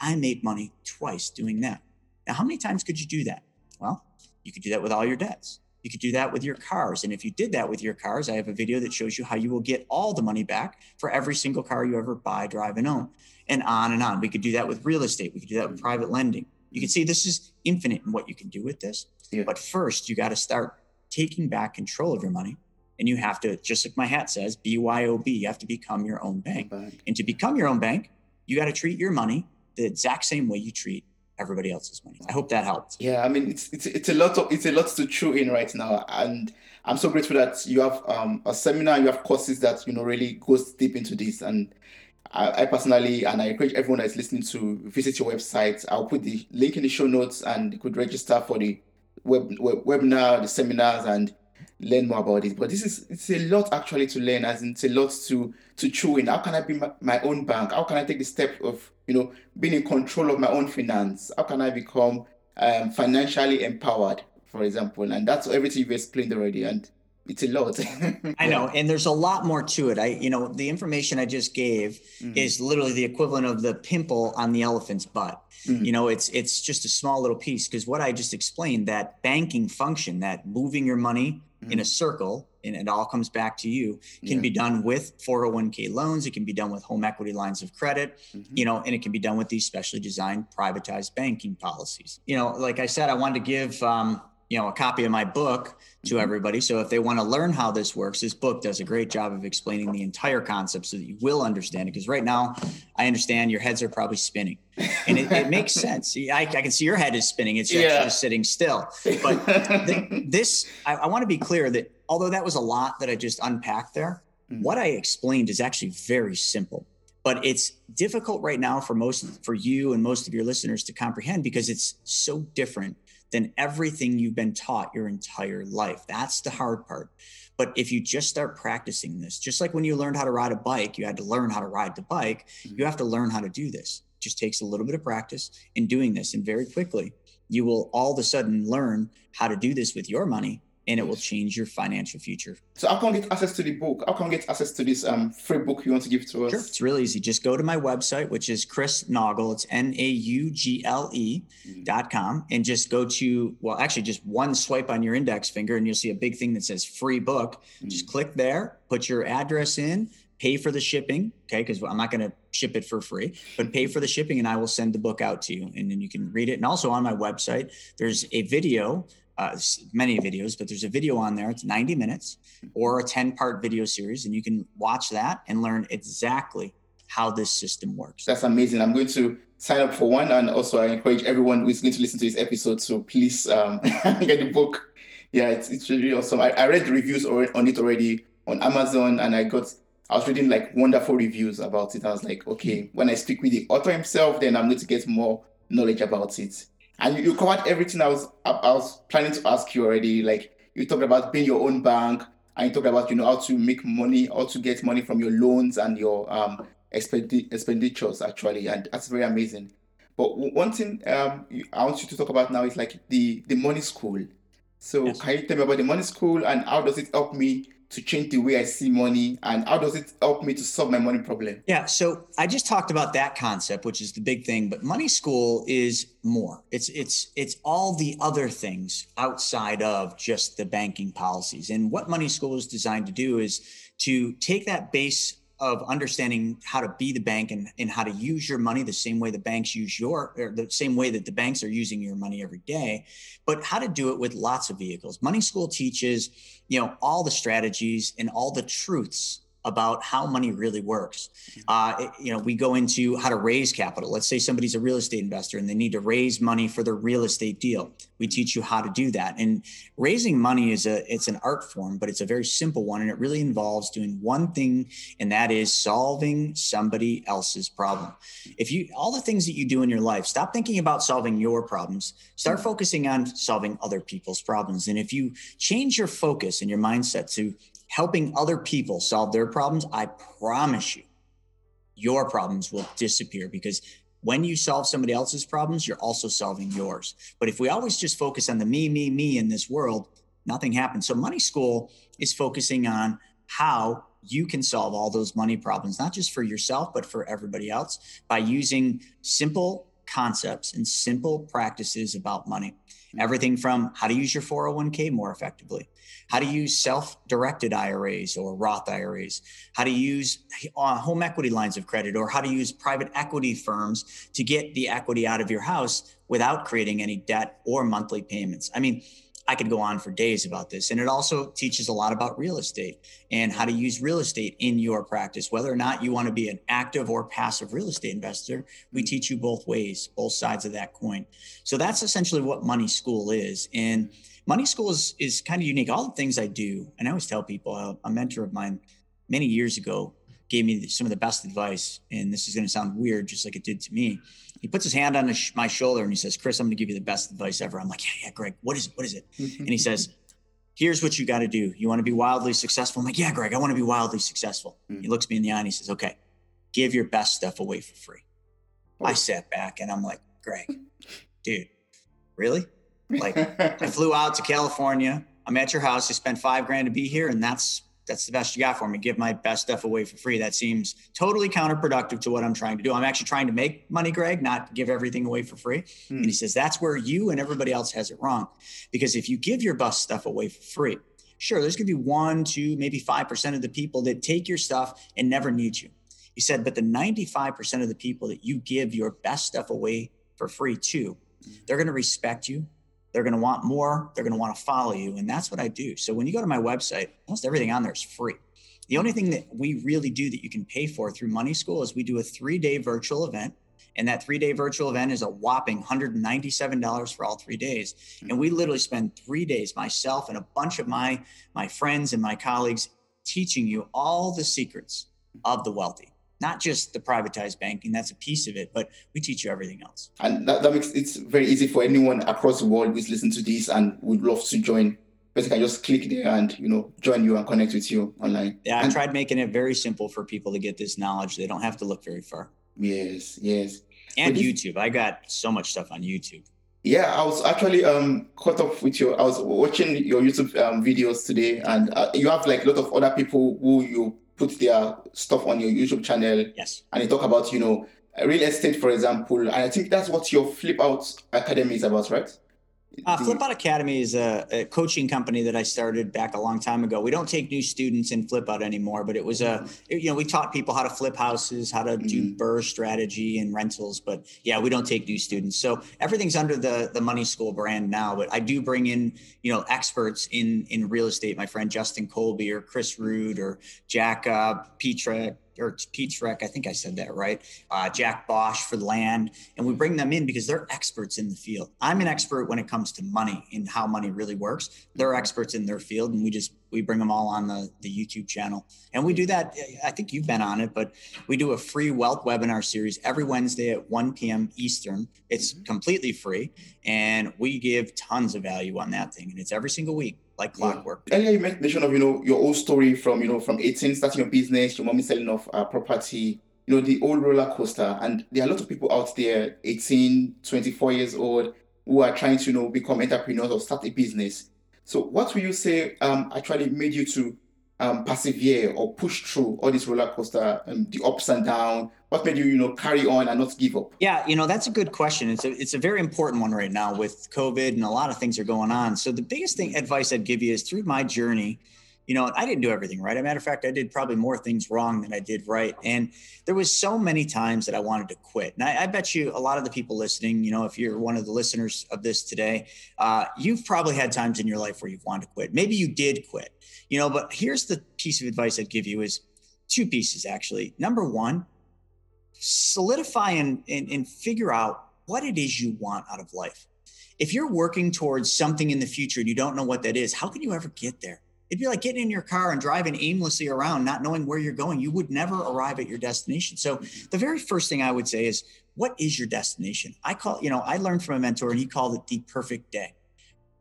I made money twice doing that. Now, how many times could you do that? Well, you could do that with all your debts. You could do that with your cars. And if you did that with your cars, I have a video that shows you how you will get all the money back for every single car you ever buy, drive, and own, and on and on. We could do that with real estate. We could do that with private lending. You can see this is infinite in what you can do with this. Yeah. But first, you got to start taking back control of your money. And you have to, just like my hat says, BYOB, you have to become your own bank. bank. And to become your own bank, you got to treat your money the exact same way you treat everybody else's money. I hope that helped. Yeah, I mean it's it's it's a lot of it's a lot to chew in right now, and I'm so grateful that you have um, a seminar, you have courses that you know really goes deep into this, and I, I personally and I encourage everyone that is listening to visit your website. I'll put the link in the show notes, and you could register for the web, web webinar, the seminars, and learn more about it. But this is it's a lot actually to learn, as it's a lot to to chew in. How can I be my, my own bank? How can I take the step of you know being in control of my own finance? How can I become um, financially empowered, for example? And that's everything you've explained already. And it's a lot. I know, and there's a lot more to it. I, you know, the information I just gave mm-hmm. is literally the equivalent of the pimple on the elephant's butt. Mm-hmm. You know, it's it's just a small little piece because what I just explained, that banking function, that moving your money mm-hmm. in a circle and it all comes back to you can yeah. be done with 401k loans it can be done with home equity lines of credit mm-hmm. you know and it can be done with these specially designed privatized banking policies you know like i said i wanted to give um, you know a copy of my book to mm-hmm. everybody. So if they want to learn how this works this book does a great job of explaining the entire concept so that you will understand it. Because right now i understand your heads are probably spinning. And it, it makes sense. I, I, can see your head is spinning. It's yeah. just sitting still. But this I, I want to be clear that although that was a lot that i just unpacked there mm-hmm. what i explained is actually very simple. But it's difficult right now for most for you and most of your listeners to comprehend because it's so different than everything you've been taught your entire life. That's the hard part. But if you just start practicing this, just like when you learned how to ride a bike, you had to learn how to ride the bike, mm-hmm. you have to learn how to do this. It just takes a little bit of practice in doing this. And very quickly, you will all of a sudden learn how to do this with your money and it will change your financial future. So how can we get access to the book? How can we get access to this um, free book you want to give to us? Sure, it's really easy. Just go to my website, which is Chris Naugle. It's N-A-U-G-L-E mm-hmm. dot com. And just go to, well, actually just one swipe on your index finger and you'll see a big thing that says free book. Mm-hmm. Just click there, put your address in, pay for the shipping. Okay. Because I'm not going to ship it for free, but pay for the shipping and I will send the book out to you and then you can read it. And also on my website, there's a video uh, many videos, but there's a video on there. It's 90 minutes or a 10 part video series, and you can watch that and learn exactly how this system works. That's amazing. I'm going to sign up for one, and also I encourage everyone who's going to listen to this episode to please um, get the book. Yeah, it's, it's really awesome. I, I read the reviews on it already on Amazon, and I got I was reading like wonderful reviews about it. I was like, okay, when I speak with the author himself, then I'm going to get more knowledge about it and you, you covered everything I was I, I was planning to ask you already. Like you talked about being your own bank, and you talked about you know how to make money, how to get money from your loans and your um expendi- expenditures actually, and that's very amazing. But one thing um I want you to talk about now is like the the money school. So yes. can you tell me about the money school and how does it help me to change the way I see money and how does it help me to solve my money problem? Yeah, so I just talked about that concept, which is the big thing, but money school is more. It's it's it's all the other things outside of just the banking policies. And what money school is designed to do is to take that base of understanding how to be the bank and, and how to use your money the same way the banks use your or the same way that the banks are using your money every day but how to do it with lots of vehicles. Money school teaches you know all the strategies and all the truths about how money really works. Uh, you know, we go into how to raise capital. Let's say somebody's a real estate investor and they need to raise money for their real estate deal. We mm-hmm. teach you how to do that. And raising money is a it's an art form, but it's a very simple one, and it really involves doing one thing, and that is solving somebody else's problem. Mm-hmm. If you all the things that you do in your life, stop thinking about solving your problems. Start mm-hmm. focusing on solving other people's problems. And if you change your focus and your mindset to helping other people solve their problems, I promise you, your problems will disappear because when you solve somebody else's problems, you're also solving yours. But if we always just focus on the me, me, me in this world, nothing happens. So, Money School is focusing on how you can solve all those money problems, not just for yourself, but for everybody else by using simple concepts and simple practices about money. Mm-hmm. Everything from how to use your 401k more effectively, how to use self directed IRAs or Roth IRAs, how to use uh, home equity lines of credit, or how to use private equity firms to get the equity out of your house without creating any debt or monthly payments. I mean, I could go on for days about this. And it also teaches a lot about real estate and how to use real estate in your practice. Whether or not you want to be an active or passive real estate investor, we teach you both ways, both sides of that coin. So that's essentially what Money School is. And Money School is, is kind of unique. All the things I do, and I always tell people, a, a mentor of mine many years ago gave me some of the best advice. And this is going to sound weird, just like it did to me he puts his hand on my shoulder and he says, Chris, I'm going to give you the best advice ever. I'm like, yeah, yeah, Greg, what is it? What is it? and he says, here's what you got to do. You want to be wildly successful? I'm like, yeah, Greg, I want to be wildly successful. Mm-hmm. He looks me in the eye and he says, okay, give your best stuff away for free. Oh. I sat back and I'm like, Greg, dude, really? Like I flew out to California. I'm at your house. I spent five grand to be here. And that's that's the best you got for me. Give my best stuff away for free. That seems totally counterproductive to what I'm trying to do. I'm actually trying to make money, Greg, not give everything away for free. Hmm. And he says that's where you and everybody else has it wrong. Because if you give your best stuff away for free, sure, there's going to be one, two, maybe 5% of the people that take your stuff and never need you. He said, but the 95% of the people that you give your best stuff away for free to, hmm. they're going to respect you. They're going to want more. They're going to want to follow you. And that's what I do. So when you go to my website, almost everything on there is free. The only thing that we really do that you can pay for through Money School is we do a three day virtual event. And that three day virtual event is a whopping $197 for all three days. Hmm. And we literally spend three days, myself and a bunch of my, my friends and my colleagues, teaching you all the secrets of the wealthy not just the privatized banking that's a piece of it but we teach you everything else. And that, that makes it very easy for anyone across the world who's listening to this and would love to join. Basically just click there and you know join you and connect with you online. Yeah i tried making it very simple for people to get this knowledge. They don't have to look very far. Yes yes. And youtube. I got so much stuff on youtube. Yeah, I was actually um caught up with you. I was watching your YouTube um, videos today, and uh, you have like a lot of other people who you put their stuff on your YouTube channel. Yes. And you talk about, you know, real estate, for example. And I think that's what your Flip Out Academy is about, right? Uh, Flip Out Academy is a, a, coaching company that I started back a long time ago. We don't take new students in Flip Out anymore, but it was a, mm-hmm. you know, we taught people how to flip houses, how to do mm-hmm. BRRRR strategy and rentals. But yeah, we don't take new students. So everything's under the the Money School brand now. But I do bring in, you know, experts in in real estate. My friend Justin Colby or Chris Rood or Jack uh, Petra or Pete Schreck, I think I said that right. Uh, Jack Bosch for land, and we bring them in because they're experts in the field. I'm an expert when it comes to money and how money really works. They're mm-hmm. experts in their field, and we just we bring them all on the the YouTube channel, and we do that. I think you've been on it, but we do a free wealth webinar series every Wednesday at 1 p.m. Eastern. It's mm-hmm. completely free, and we give tons of value on that thing, and it's every single week like clockwork. Yeah. Earlier, you mentioned of you know your old story from you know from 18 starting your business, your mommy selling off uh, property, you know the old roller coaster, and there are a lot of people out there, 18, 24 years old, who are trying to you know become entrepreneurs or start a business. So, what will you say um, actually made you to um, persevere or push through all this roller coaster and the ups and downs? What made you, you know, carry on and not give up? Yeah, you know, that's a good question. It's a it's a very important one right now with COVID and a lot of things are going on. So the biggest thing advice I'd give you is through my journey, you know, I didn't do everything right. As a matter of fact, I did probably more things wrong than I did right. And there was so many times that I wanted to quit. And I, I bet you a lot of the people listening, you know, if you're one of the listeners of this today, uh, you've probably had times in your life where you've wanted to quit. Maybe you did quit, you know, but here's the piece of advice I'd give you is two pieces actually. Number one, solidify and, and, and figure out what it is you want out of life. If you're working towards something in the future and you don't know what that is, how can you ever get there? It'd be like getting in your car and driving aimlessly around, not knowing where you're going. You would never arrive at your destination. So, the very first thing I would say is, what is your destination? I call, you know, I learned from a mentor and he called it the perfect day.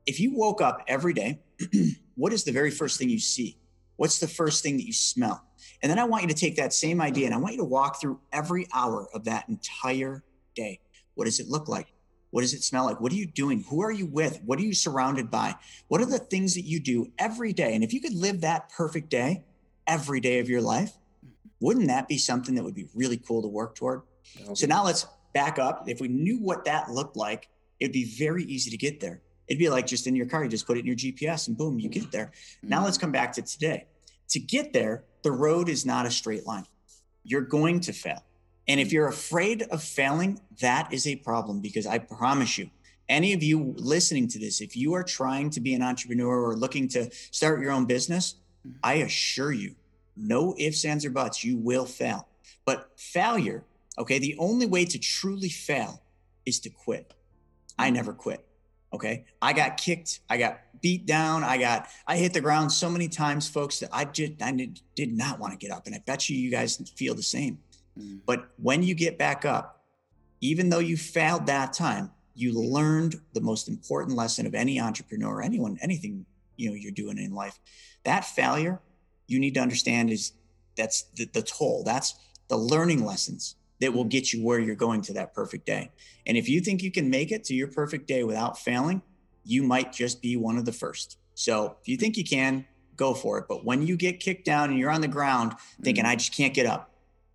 If you woke up every day, what is the very first thing you see? What's the first thing that you smell? And then I want you to take that same idea and I want you to walk through every hour of that entire day. What does it look like? What does it smell like? What are you doing? Who are you with? What are you surrounded by? What are the things that you do every day? And if you could live that perfect day every day of your life, mm-hmm. wouldn't that be something that would be really cool to work toward? Okay. So now let's back up. If we knew what that looked like, it'd be very easy to get there. It'd be like just in your car, you just put it in your GPS and boom, you get there. Now let's mm-hmm. come back to today. To get there, the road is not a straight line. You're going to fail. And if you're afraid of failing, that is a problem because I promise you, any of you listening to this, if you are trying to be an entrepreneur or looking to start your own business, mm-hmm. I assure you, no ifs, ands, or buts, you will fail. But failure, okay, the only way to truly fail is to quit. I mm-hmm. never quit. Okay. I got kicked. I got beat down. I got, I hit the ground so many times, folks, that I did, I did, did not want to get up. And I bet you, you guys feel the same. Mm. But when you get back up, even though you failed that time, you learned the most important lesson of any entrepreneur, anyone, anything, you know, you're doing in life. That failure, you need to understand is that's the, the toll. That's the learning lessons that will get you where you're going to that perfect day. And if you think you can make it to your perfect day without failing, you might just be one of the first. So if you think you can, go for it. But when you get kicked down and you're on the ground thinking, mm-hmm. I just can't get up,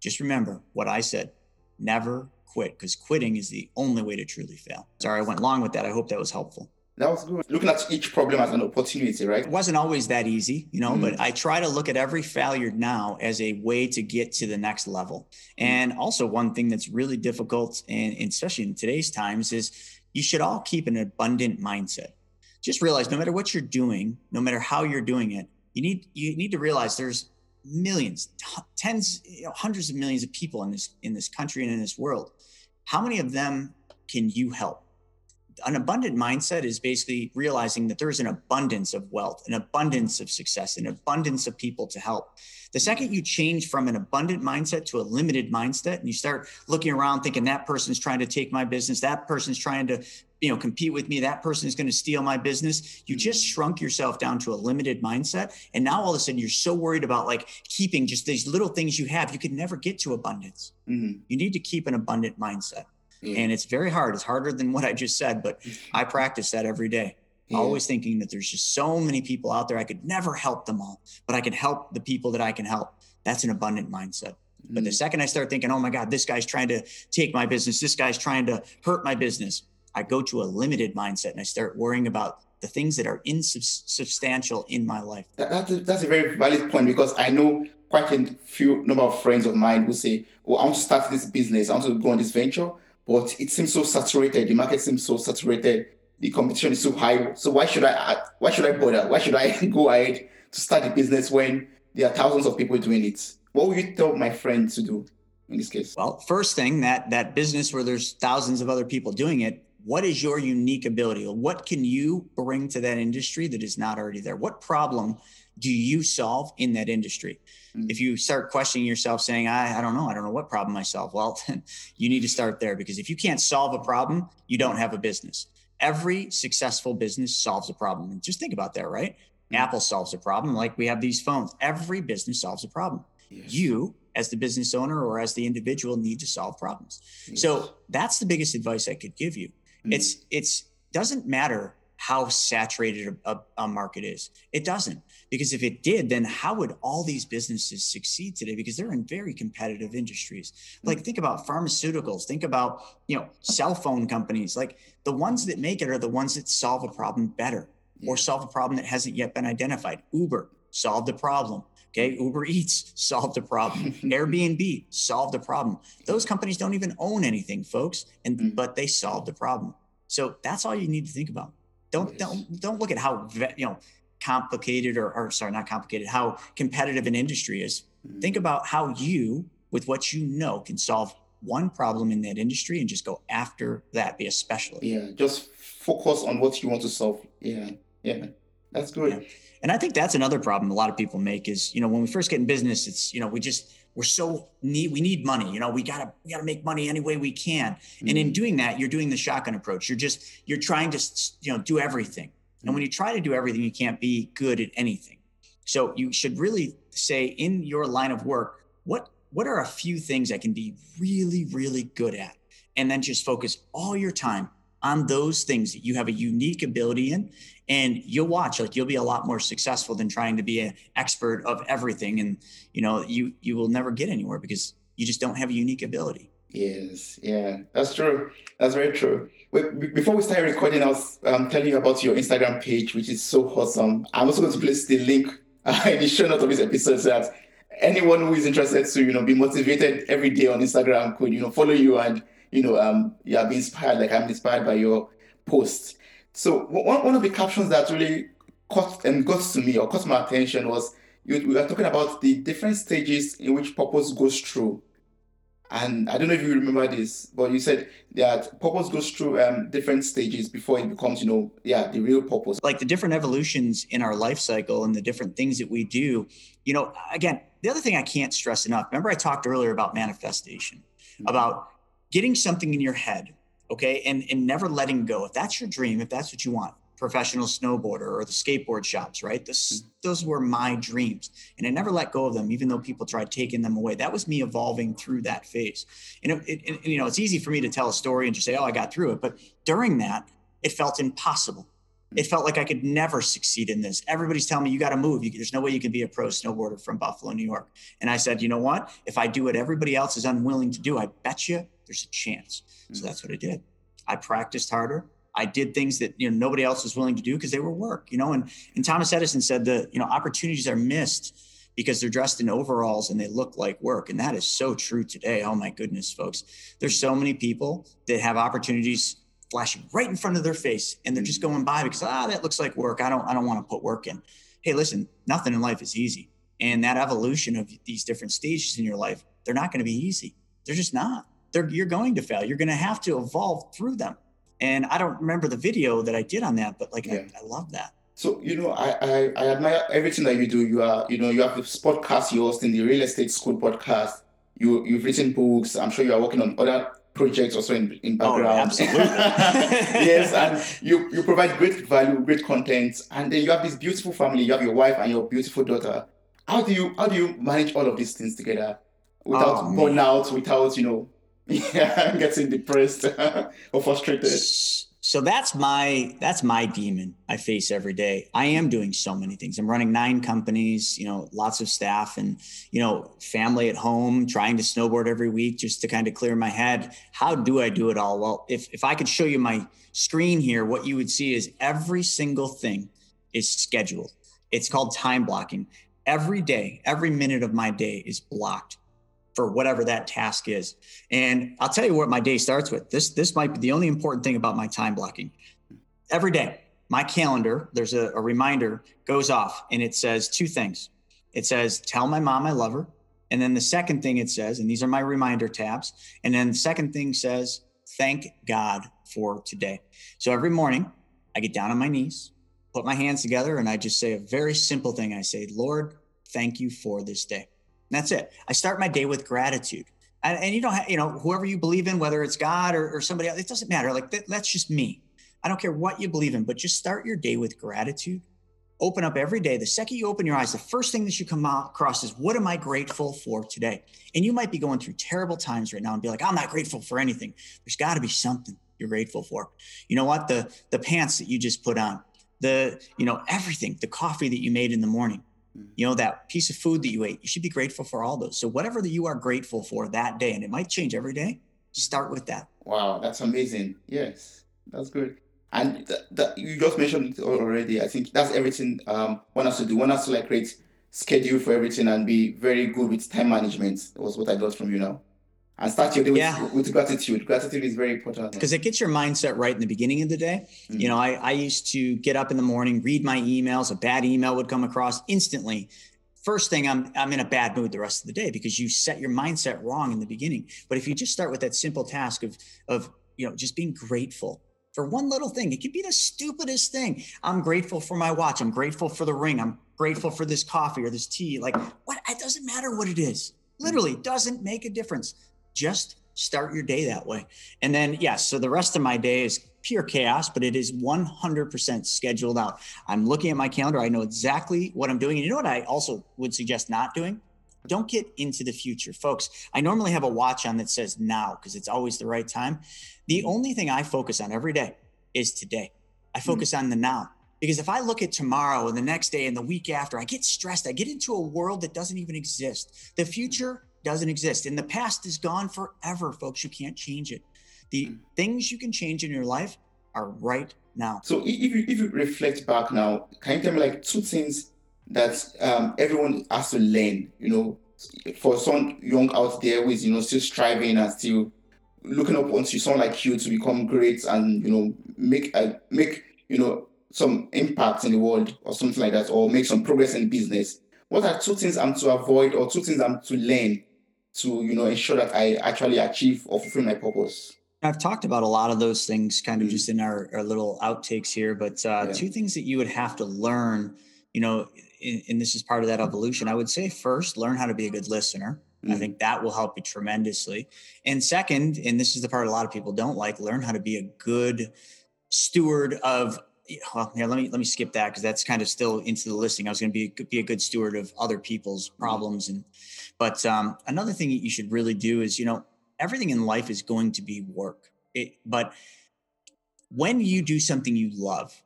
just remember what I said never quit because quitting is the only way to truly fail. Sorry, I went long with that. I hope that was helpful. That was good. Looking at each problem as an opportunity, right? It wasn't always that easy, you know, mm. but I try to look at every failure now as a way to get to the next level. And also, one thing that's really difficult, and, especially in today's times, is you should all keep an abundant mindset. Just realize no matter what you're doing, no matter how you're doing it, you need you need to realize there's millions, t- tens, you know, hundreds of millions of people in this in this country and in this world. How many of them can you help? An abundant mindset is basically realizing that there's an abundance of wealth, an abundance of success, an abundance of people to help. The second you change from an abundant mindset to a limited mindset and you start looking around thinking that person's trying to take my business, that person's trying to, you know, compete with me, that person is going to steal my business, you just shrunk yourself down to a limited mindset. And now all of a sudden you're so worried about like keeping just these little things you have, you could never get to abundance. Mm-hmm. You need to keep an abundant mindset. Yeah. And it's very hard. It's harder than what I just said, but I practice that every day. Yeah. Always thinking that there's just so many people out there. I could never help them all, but I can help the people that I can help. That's an abundant mindset. Mm. But the mm. second I start thinking, oh my God, this guy's trying to take my business, this guy's trying to hurt my business, I go to a limited mindset and I start worrying about the things that are insubstantial in my life. That, that's, a, that's a very valid point because I know quite a few number of friends of mine who say, "Oh, I want to start this business. I want to go on this venture." But it seems so saturated. The market seems so saturated. The competition is so high. So why should I? Why should I bother? Why should I go ahead to start a business when there are thousands of people doing it? What would you tell my friend to do in this case? Well, first thing that that business where there's thousands of other people doing it, what is your unique ability? What can you bring to that industry that is not already there? What problem do you solve in that industry? Mm-hmm. If you start questioning yourself, saying, I, I don't know, I don't know what problem I solve, well, you need to start there because if you can't solve a problem, you don't have a business. Every successful business solves a problem. And just think about that, right? Mm-hmm. Apple solves a problem like we have these phones. Every business solves a problem. Yes. You, as the business owner or as the individual, need to solve problems. Yes. So that's the biggest advice I could give you. Mm-hmm. It's it's doesn't matter how saturated a, a, market is. It doesn't. Because if it did, then how would all these businesses succeed today? Because they're in very competitive industries. Like think about pharmaceuticals, think about, you know, cell phone companies. Like the ones that make it are the ones that solve a problem better or solve a problem that hasn't yet been identified. Uber solved the problem. Okay, Uber Eats solved the problem. Airbnb solved the problem. Those companies don't even own anything, folks, and mm. but they solved the problem. So that's all you need to think about. Don't don't don't look at how you know complicated or, or sorry, not complicated, how competitive an industry is. Mm-hmm. Think about how you, with what you know, can solve one problem in that industry and just go after that. Be a specialist. Yeah, just focus on what you want to solve. Yeah, yeah, that's good. Yeah. And I think that's another problem a lot of people make is you know when we first get in business, it's you know we just we're so need we need money you know we gotta we gotta make money any way we can mm-hmm. and in mm-hmm. doing that you're doing the shotgun approach you're just you're trying to you know do everything. And when you try to do everything you can't be good at anything. So you should really say in your line of work what what are a few things i can be really really good at? And then just focus all your time on those things that you have a unique ability in. And you'll watch like you'll be a lot more successful than trying to be an expert of everything. And you know you you will never get anywhere because you just don't have a unique ability. Yes, yeah, that's true. That's very true. Before we start recording, I was um, telling you about your Instagram page, which is so awesome. I'm also going to place the link uh, in the show notes of this episode so that anyone who is interested to, you know, be motivated every day on Instagram could, you know, follow you and, you know, um, yeah, be inspired like I'm inspired by your posts. So one, one of the captions that really caught and got to me or caught my attention was you, we were talking about the different stages in which purpose goes through. And I don't know if you remember this, but you said that purpose goes through um, different stages before it becomes, you know, yeah, the real purpose. Like the different evolutions in our life cycle and the different things that we do. You know, again, the other thing I can't stress enough. Remember, I talked earlier about manifestation, mm-hmm. about getting something in your head, okay, and and never letting go. If that's your dream, if that's what you want, professional snowboarder or the skateboard shops, right? This, mm-hmm. those were my dreams. And I never let go of them, even though people tried taking them away. That was me evolving through that phase. And, it, it, it, you know, it's easy for me to tell a story and just say, oh, I got through it. But during that, it felt impossible. It felt like I could never succeed in this. Everybody's telling me you got to move. You, there's no way you can be a pro snowboarder from Buffalo, New York. And I said, you know what? If I do what everybody else is unwilling to do, I bet you there's a chance. Mm-hmm. So mm. that's what I did. I practiced harder. I did things that you know nobody else was willing to do because they were work, you know. And and Thomas Edison said that you know opportunities are missed because they're dressed in overalls and they look like work, and that is so true today. Oh my goodness, folks, there's so many people that have opportunities flashing right in front of their face, and they're just going by because ah that looks like work. I don't I don't want to put work in. Hey, listen, nothing in life is easy, and that evolution of these different stages in your life, they're not going to be easy. They're just not. They're, you're going to fail. You're going to have to evolve through them and I don't remember the video that I did on that, but like yeah. I, I love that. So you know, I, I I admire everything that you do. You are you know you have this podcast you host in the real estate school podcast. You you've written books. I'm sure you are working on other projects also in, in oh, background. Oh, absolutely. yes, and you you provide great value, great content, and then you have this beautiful family. You have your wife and your beautiful daughter. How do you how do you manage all of these things together without oh, burnout, without you know yeah, getting depressed or frustrated. So that's my that's my demon I face every day. I am doing so many things. I'm running nine companies, you know, lots of staff and you know, family at home, trying to snowboard every week just to kind of clear my head. How do I do it all? Well, if if I could show you my screen here, what you would see is every single thing is scheduled. It's called time blocking. Every day, every minute of my day is blocked for whatever that task is. And I'll tell you what my day starts with. This this might be the only important thing about my time blocking. Every day, my calendar, there's a, a reminder goes off and it says two things. It says, tell my mom I love her. And then the second thing it says, and these are my reminder tabs. And then the second thing says, thank God for today. So every morning I get down on my knees, put my hands together, and I just say a very simple thing. I say, Lord, thank you for this day. That's it. I start my day with gratitude. And, and you don't have, you know, whoever you believe in, whether it's God or, or somebody else, it doesn't matter. Like that, that's just me. I don't care what you believe in, but just start your day with gratitude. Open up every day. The second you open your eyes, the first thing that you come across is what am I grateful for today? And you might be going through terrible times right now and be like, I'm not grateful for anything. There's got to be something you're grateful for. You know what? The the pants that you just put on, the, you know, everything, the coffee that you made in the morning you know that piece of food that you ate you should be grateful for all those. So whatever that you are grateful for that day and it might change every day start with that. Wow that's amazing. Yes that's good. And th- th- you just mentioned it already i think that's everything um one has to do. One has to like create schedule for everything and be very good with time management that was what i got from you now and start your day with, yeah. with gratitude. Gratitude is very important because it gets your mindset right in the beginning of the day. Mm-hmm. You know, I, I used to get up in the morning, read my emails. A bad email would come across instantly. First thing, I'm I'm in a bad mood the rest of the day because you set your mindset wrong in the beginning. But if you just start with that simple task of of you know just being grateful for one little thing, it could be the stupidest thing. I'm grateful for my watch. I'm grateful for the ring. I'm grateful for this coffee or this tea. Like what? It doesn't matter what it is. Literally doesn't make a difference just start your day that way. And then, yes, so the rest of my day is pure chaos, but it is 100% scheduled out. I'm looking at my calendar. I know exactly what I'm doing. And you know what I also would suggest not doing? Don't get into the future. Folks, I normally have a watch on that says now because it's always the right time. The only thing I focus on every day is today. I hmm. focus mm. on the now. Because if I look at tomorrow and the next day and the week after, I get stressed. I get into a world that doesn't even exist. The future doesn't exist. And the past is gone forever, folks. You can't change it. The mm. things you can change in your life are right now. So if you, if you reflect back now, can you tell me like two things that um, everyone has to learn, you know, for some young out there who is, you know, still striving and still looking up onto someone like you to become great and, you know, make a, make, you know, some impact in the world or something like that, or make some progress in business. What are two things I'm to avoid or two things I'm to learn to, you know, ensure that I actually achieve or fulfill my purpose? I've talked about a lot of those things kind of mm. just in our, our little outtakes here, but uh, yeah. two things that you would have to learn, you know, in, and this is part of that evolution. I would say first, learn how to be a good listener. Mm. I think that will help you tremendously. And second, and this is the part a lot of people don't like, learn how to be a good steward of well, yeah, let me let me skip that because that's kind of still into the listing. I was going to be be a good steward of other people's mm. problems, and but um, another thing that you should really do is you know everything in life is going to be work. It, but when you do something you love,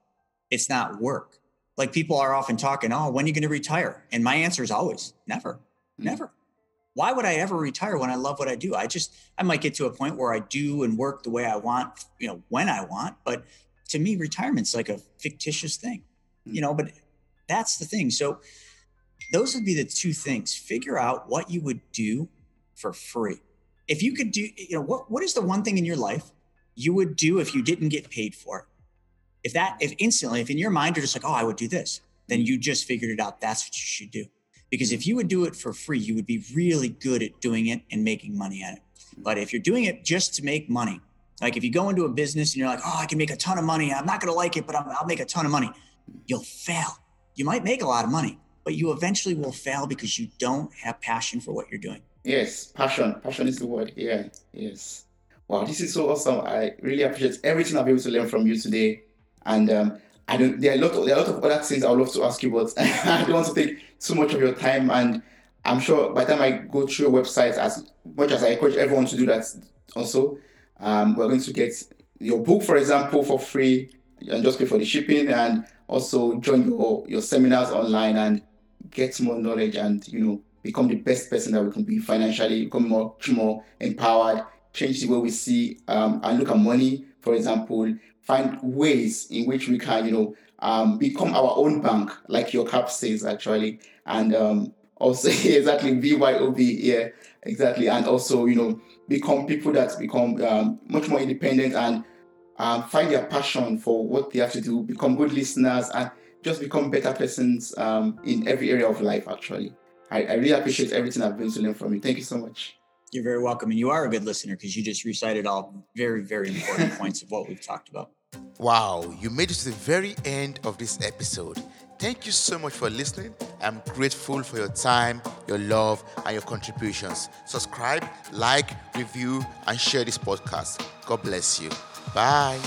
it's not work. Like people are often talking, oh, when are you going to retire? And my answer is always never, mm-hmm. never. Why would I ever retire when I love what I do? I just, I might get to a point where I do and work the way I want, you know, when I want. But to me, retirement's like a fictitious thing, mm-hmm. you know, but that's the thing. So those would be the two things. Figure out what you would do for free if you could do, you know, what what is the one thing in your life you would do if you didn't get paid for it? If that, if instantly, if in your mind you're just like, oh, I would do this, then you just figured it out. That's what you should do. Because if you would do it for free, you would be really good at doing it and making money at it. But if you're doing it just to make money, like if you go into a business and you're like, oh, I can make a ton of money. I'm not going to like it, but i will make a ton of money. You'll fail. You might make a lot of money, but you eventually will fail because you don't have passion for what you're doing. Yes, passion. Passion is the word. Yeah. Yes. Wow, this is so awesome. I really appreciate everything I've been able to learn from you today. And um, I don't. There are a lot. Of, there are a lot of other things I would love to ask you, but I don't want to take too much of your time. And I'm sure by the time I go through your website, as much as I encourage everyone to do that, also, um, we're going to get your book, for example, for free, and just pay for the shipping, and also join your your seminars online and get more knowledge and you know become the best person that we can be financially, become more, more empowered, change the way we see um, and look at money, for example, find ways in which we can, you know, um, become our own bank, like your cap says actually, and um, also exactly BYOB, yeah, exactly, and also you know become people that become um, much more independent and um, find their passion for what they have to do, become good listeners, and just become better persons um, in every area of life actually. I, I really appreciate everything I've been to learn from you. Thank you so much. You're very welcome. And you are a good listener because you just recited all very, very important points of what we've talked about. Wow, you made it to the very end of this episode. Thank you so much for listening. I'm grateful for your time, your love, and your contributions. Subscribe, like, review, and share this podcast. God bless you. Bye.